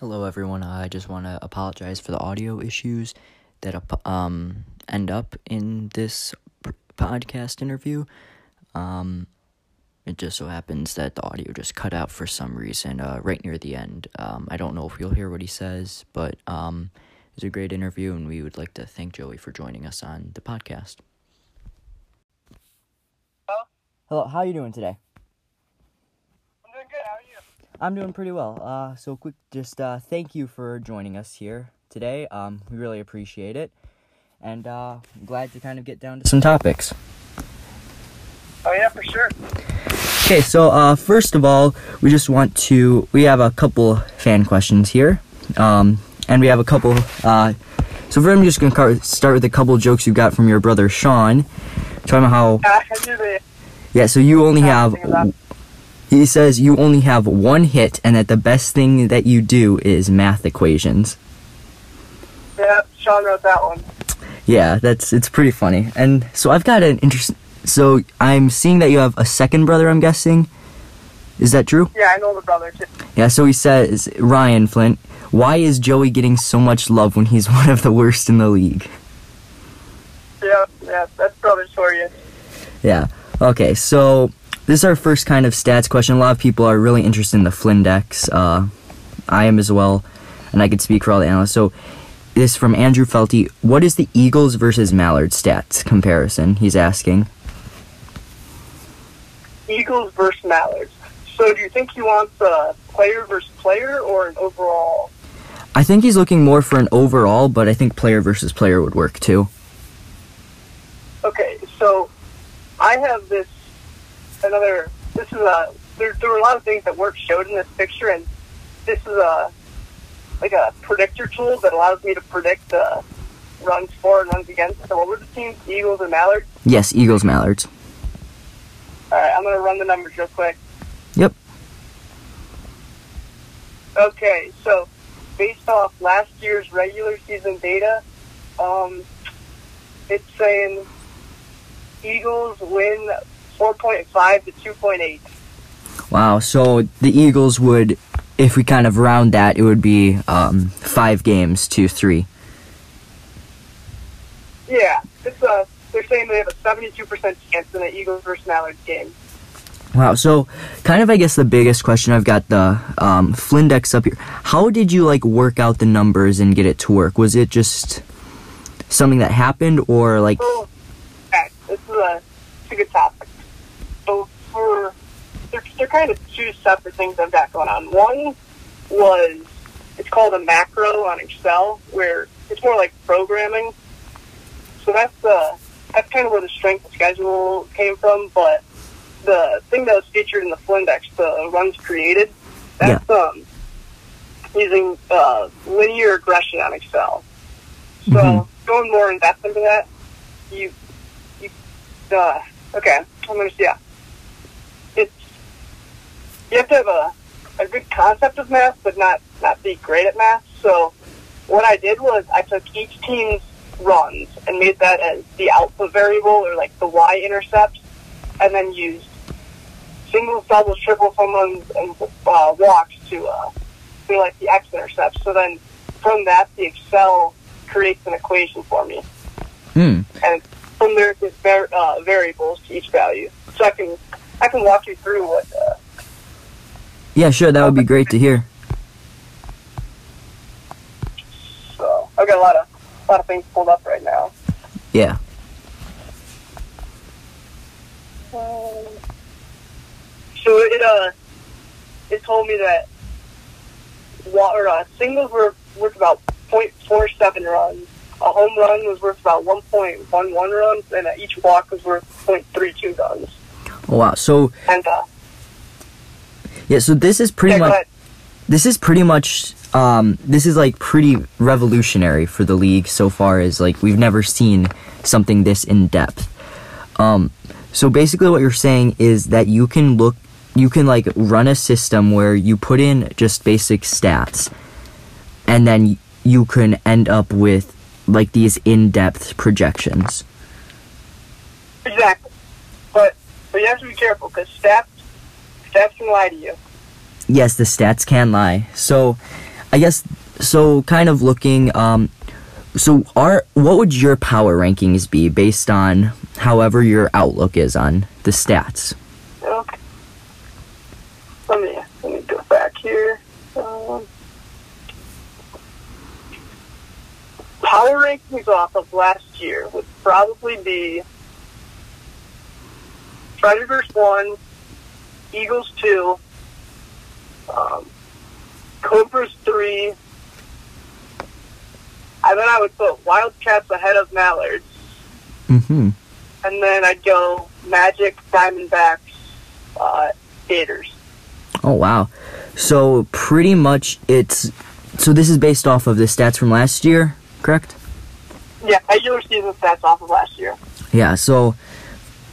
Hello, everyone. I just want to apologize for the audio issues that um end up in this p- podcast interview. Um, it just so happens that the audio just cut out for some reason uh, right near the end. Um, I don't know if you'll hear what he says, but um, it's a great interview, and we would like to thank Joey for joining us on the podcast. Hello? Hello. How are you doing today? I'm doing good. How are you? I'm doing pretty well. Uh, so quick, just uh, thank you for joining us here today. Um, we really appreciate it, and uh, I'm glad to kind of get down to some topics. Oh yeah, for sure. Okay, so uh, first of all, we just want to we have a couple fan questions here, um, and we have a couple. Uh, so for I'm just gonna start with a couple jokes you got from your brother Sean, talking about how I knew the yeah. So you only have. He says you only have one hit, and that the best thing that you do is math equations. yeah, Sean wrote that one. Yeah, that's it's pretty funny. And so I've got an interest. So I'm seeing that you have a second brother. I'm guessing. Is that true? Yeah, I know the brother too. Yeah. So he says Ryan Flint. Why is Joey getting so much love when he's one of the worst in the league? Yeah, yeah, that's brothers for you. Yeah. Okay. So this is our first kind of stats question. A lot of people are really interested in the Flindex. Uh, I am as well, and I could speak for all the analysts. So this from Andrew Felty. What is the Eagles versus Mallard stats comparison? He's asking. Eagles versus Mallards. So do you think he wants a player versus player or an overall? I think he's looking more for an overall, but I think player versus player would work too. Okay, so I have this another. This is a. There, there were a lot of things that weren't showed in this picture, and this is a like a predictor tool that allows me to predict the runs for and runs against. So what were the teams? Eagles and Mallards. Yes, Eagles Mallards. All right, I'm gonna run the numbers real quick. Yep. Okay, so based off last year's regular season data, um, it's saying Eagles win 4.5 to 2.8. Wow. So the Eagles would, if we kind of round that, it would be um, five games to three. Yeah, it's a. They're saying they have a 72% chance in the Eagles versus Mallards game. Wow. So kind of, I guess the biggest question I've got the um, Flindex up here. How did you like work out the numbers and get it to work? Was it just something that happened, or like? So, okay, this is a, it's a good topic. For they're, they're kind of two separate things I've got going on. One was it's called a macro on Excel, where it's more like programming. So that's the that's kind of where the strength of schedule came from. But the thing that was featured in the Flindex, the runs created, that's um using uh, linear regression on Excel. So Mhm. going more in depth into that, you you uh, okay. I'm gonna see. Yeah, you have to have a a good concept of math, but not not be great at math. So what I did was I took each team's runs and made that as the alpha variable or like the y intercept, and then used singles, doubles, triples, home runs, and uh, walks to uh, be like the x intercept. So then from that, the Excel creates an equation for me, Hmm. and from there it gives var- uh, variables to each value. So I can I can walk you through what. Yeah, sure. That would be great to hear. so I've got a lot of a lot of things pulled up right now. Yeah. Um, So it uh it told me that wa- or, uh, singles were worth about 0.47 runs. A home run was worth about 1.11 runs, and uh, each walk was worth 0.32 runs. Oh, wow. So And uh, yeah. So this is pretty yeah, much. this is pretty much um this is like pretty revolutionary for the league so far as like we've never seen something this in depth um so basically what you're saying is that you can look you can like run a system where you put in just basic stats and then you can end up with like these in-depth projections Exactly. But but you have to be careful because stats stats can lie to you. yes the stats can lie so I guess so. Kind of looking. Um, so, are what would your power rankings be based on however your outlook is on the stats? Okay. Let me let me go back here. Um, power rankings off of last year would probably be Predators one, Eagles two, um, Cobras three, and then I would put Wildcats ahead of Mallards, Mm-hmm. and then I'd go Magic, Diamondbacks, uh, Gators. Oh wow. So pretty much it's so this is based off of the stats from last year, correct? Yeah, regular season stats off of last year. Yeah, so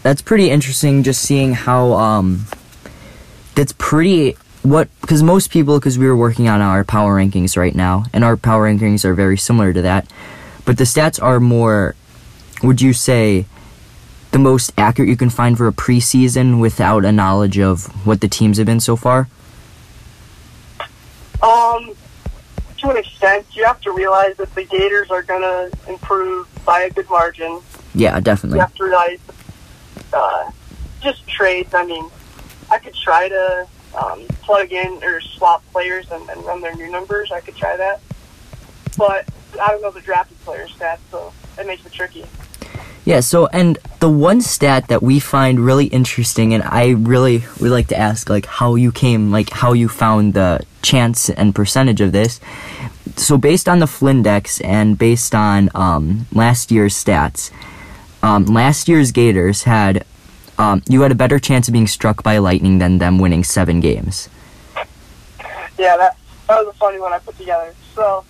that's pretty interesting just seeing how um that's pretty what because most people because we were working on our power rankings right now and our power rankings are very similar to that but the stats are more would you say the most accurate you can find for a preseason without a knowledge of what the teams have been so far Um, to an extent, you have to realize that the Gators are going to improve by a good margin. yeah definitely. You have to realize, uh, just trades. I mean, I could try to um, plug in or swap players and, and run their new numbers. I could try that, but I don't know the drafted player stats, so it makes it tricky. Yeah, so and the one stat that we find really interesting and I really would like to ask like how you came like how you found the chance and percentage of this. So based on the Flindex and based on um, last year's stats, um, last year's Gators had um, you had a better chance of being struck by lightning than them winning seven games. Yeah, that that was a funny one I put together. So,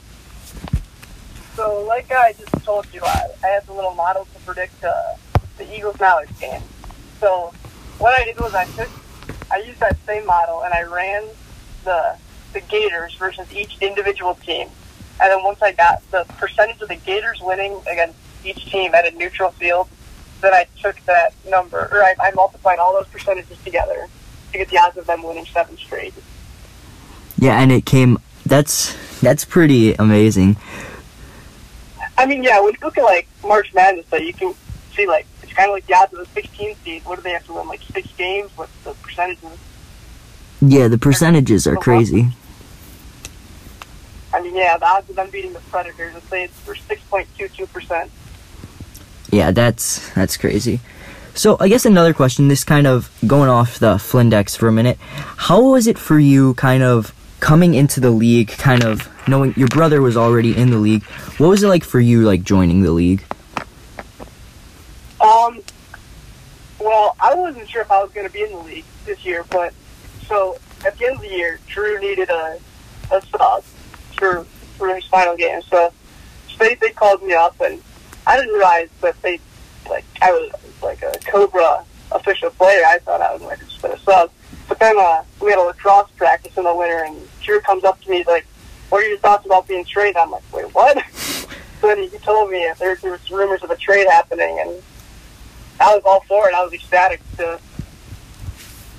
so like I just told you, I, I had the little model to predict uh, the Eagles Mallards game. So, what I did was I took, I used that same model and I ran the the Gators versus each individual team, and then once I got the percentage of the Gators winning against each team at a neutral field, then I took that number, or I, I multiplied all those percentages together to get the odds of them winning seven straight. Yeah, and it came that's that's pretty amazing. I mean, yeah, when you look at like March Madness, though, you can see like it's kind of like the odds of the 16 seed. What do they have to win? Like six games? What's the percentages? Yeah, the percentages are crazy. I mean, yeah, the odds of them beating the Predators, let's say it's for 6.22 percent. Yeah, that's that's crazy. So I guess another question, this kind of going off the Flindex for a minute. How was it for you kind of coming into the league, kind of knowing your brother was already in the league? What was it like for you like joining the league? Um, well, I wasn't sure if I was going to be in the league this year, but so at the end of the year, Drew needed a a sub for for his final game. So, so they they called me up, and I didn't realize that they like I was like a Cobra official player. I thought I was like just a sub. But then uh, we had a lacrosse practice in the winter, and Drew comes up to me he's like, "What are your thoughts about being traded?" I'm like, "Wait, what?" so then he told me there, there was rumors of a trade happening, and I was all for it. I was ecstatic to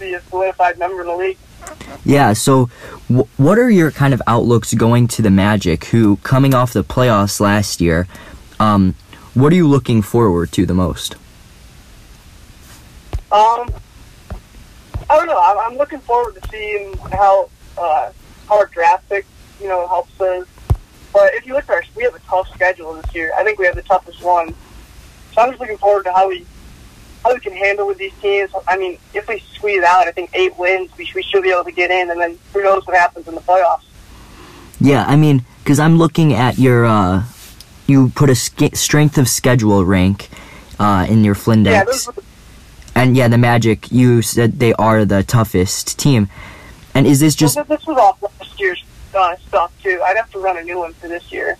be a solidified member in the league. Yeah, so w- what are your kind of outlooks going to the Magic, who coming off the playoffs last year? Um, what are you looking forward to the most? Um, I don't know. I'm, I'm looking forward to seeing how uh, how our draft pick, you know, helps us. But if you look at our, we have a tough schedule this year. I think we have the toughest one. So I'm just looking forward to how we how we can handle with these teams. I mean, if we squeeze out, I think eight wins, we, we should be able to get in, and then who knows what happens in the playoffs. Yeah, I mean, because I'm looking at your, uh, you put a sk- strength of schedule rank uh, in your Flindex. Yeah, those were the and yeah, the Magic, you said they are the toughest team. And is this just, Well, this was off last year's uh, stuff too. I'd have to run a new one for this year.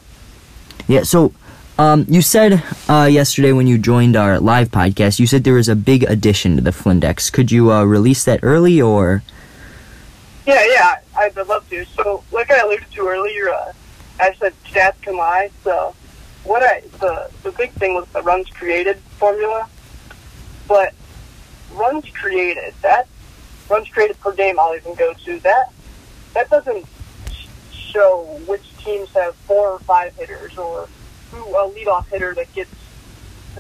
yeah, so um, you said uh, yesterday when you joined our live podcast, you said there was a big addition to the Flindex. Could you uh, release that early or? Yeah, yeah, I'd love to. So, like I alluded to earlier, uh, I said stats can lie. So, what I the the big thing was the runs created formula, but runs created that runs created per game I'll even go to that that doesn't show which teams have four or five hitters, or who a leadoff hitter that gets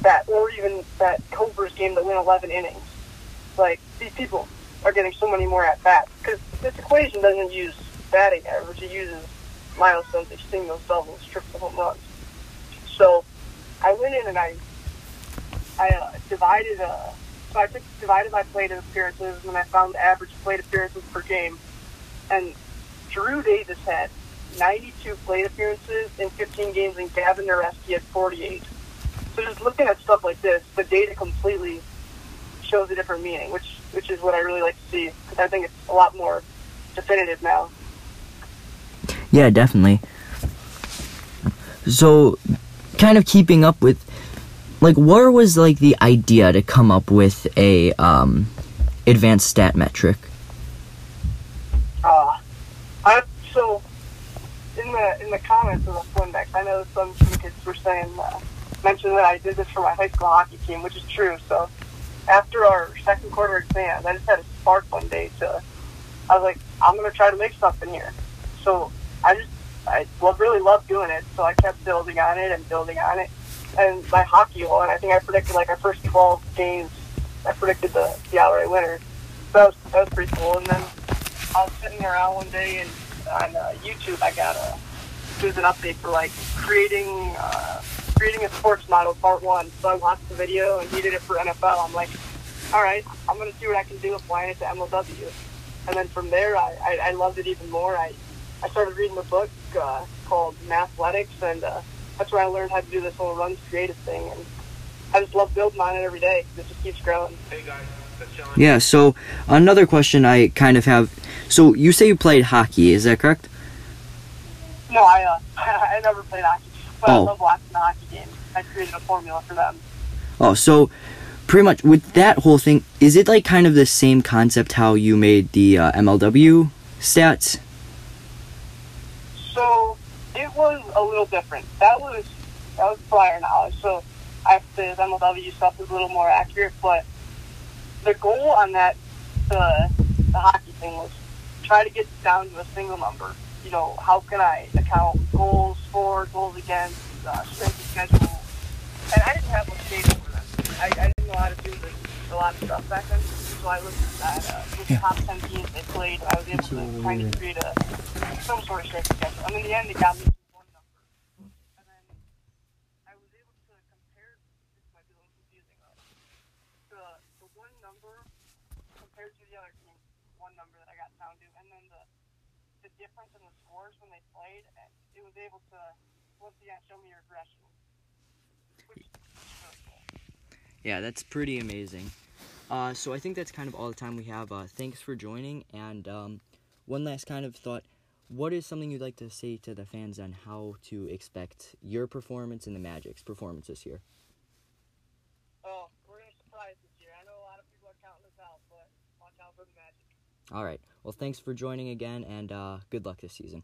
that, or even that Cobras game that went 11 innings. Like these people are getting so many more at bats because this equation doesn't use batting average; it uses milestones, singles, doubles, triple home runs. I went in and I I uh, divided uh, so I took divided my plate appearances and I found the average plate appearances per game. And Drew Davis had 92 plate appearances in 15 games, and Gavin Nareski had 48. So just looking at stuff like this, the data completely shows a different meaning, which which is what I really like to see because I think it's a lot more definitive now. Yeah, definitely. So, kind of keeping up with, like, where was like the idea to come up with a um, advanced stat metric? Uh, I so in the in the comments of the Flindex, I know some, kids were saying uh, mentioned that I did this for my high school hockey team, which is true. So after our second quarter exams, I just had a spark one day to. I was like, I'm gonna try to make something here. So I just I love, really love doing it. So I kept building on it and building on it. And my hockey one, I think I predicted like our first 12 games. I predicted the the outright winner. So that was that was pretty cool. And then I was sitting around one day and on uh, YouTube I got a there's an update for like creating uh, creating a sports model part one. So I watched the video and he did it for NFL. I'm like, all right, I'm gonna see what I can do applying it to MLW. And then from there, I, I, I loved it even more. I I started reading the book uh, called Mathletics, and uh, that's where I learned how to do this whole runs created thing. And I just love building on it every day. It just keeps growing. Hey guys, that's Sean. Yeah. So another question I kind of have. So you say you played hockey, is that correct? No, I uh, I never played hockey, but I Oh. love watching the hockey games. I created a formula for them. Oh, so pretty much with that whole thing, is it like kind of the same concept how you made the uh, MLW stats? Was a little different. That was that was prior knowledge. So I the MLW stuff was a little more accurate, but the goal on that the the hockey thing was try to get down to a single number. You know, how can I account goals for, goals against, uh, strength of schedule? And I didn't have much data for that. I, I didn't know how to do this, a lot of stuff back then. So I looked at uh, the top 10 teams they played, I was able to kind of create a some sort of strength schedule. And in the end, it got me to one number. And then I was able to compare, this might be a little confusing, though. The, the one number compared to the other team, one number that I got down to, and then the, the difference in the scores when they played, and it was able to, once again, show me regression. Really. Yeah, that's pretty amazing. Uh, so I think that's kind of all the time we have. Uh, thanks for joining. And um, one last kind of thought: What is something you'd like to say to the fans on how to expect your performance and the Magic's performance this year? Oh, we're going to surprise this year. I know a lot of people are counting us out, but watch out for the magic. All right. Well, thanks for joining again, and uh, good luck this season.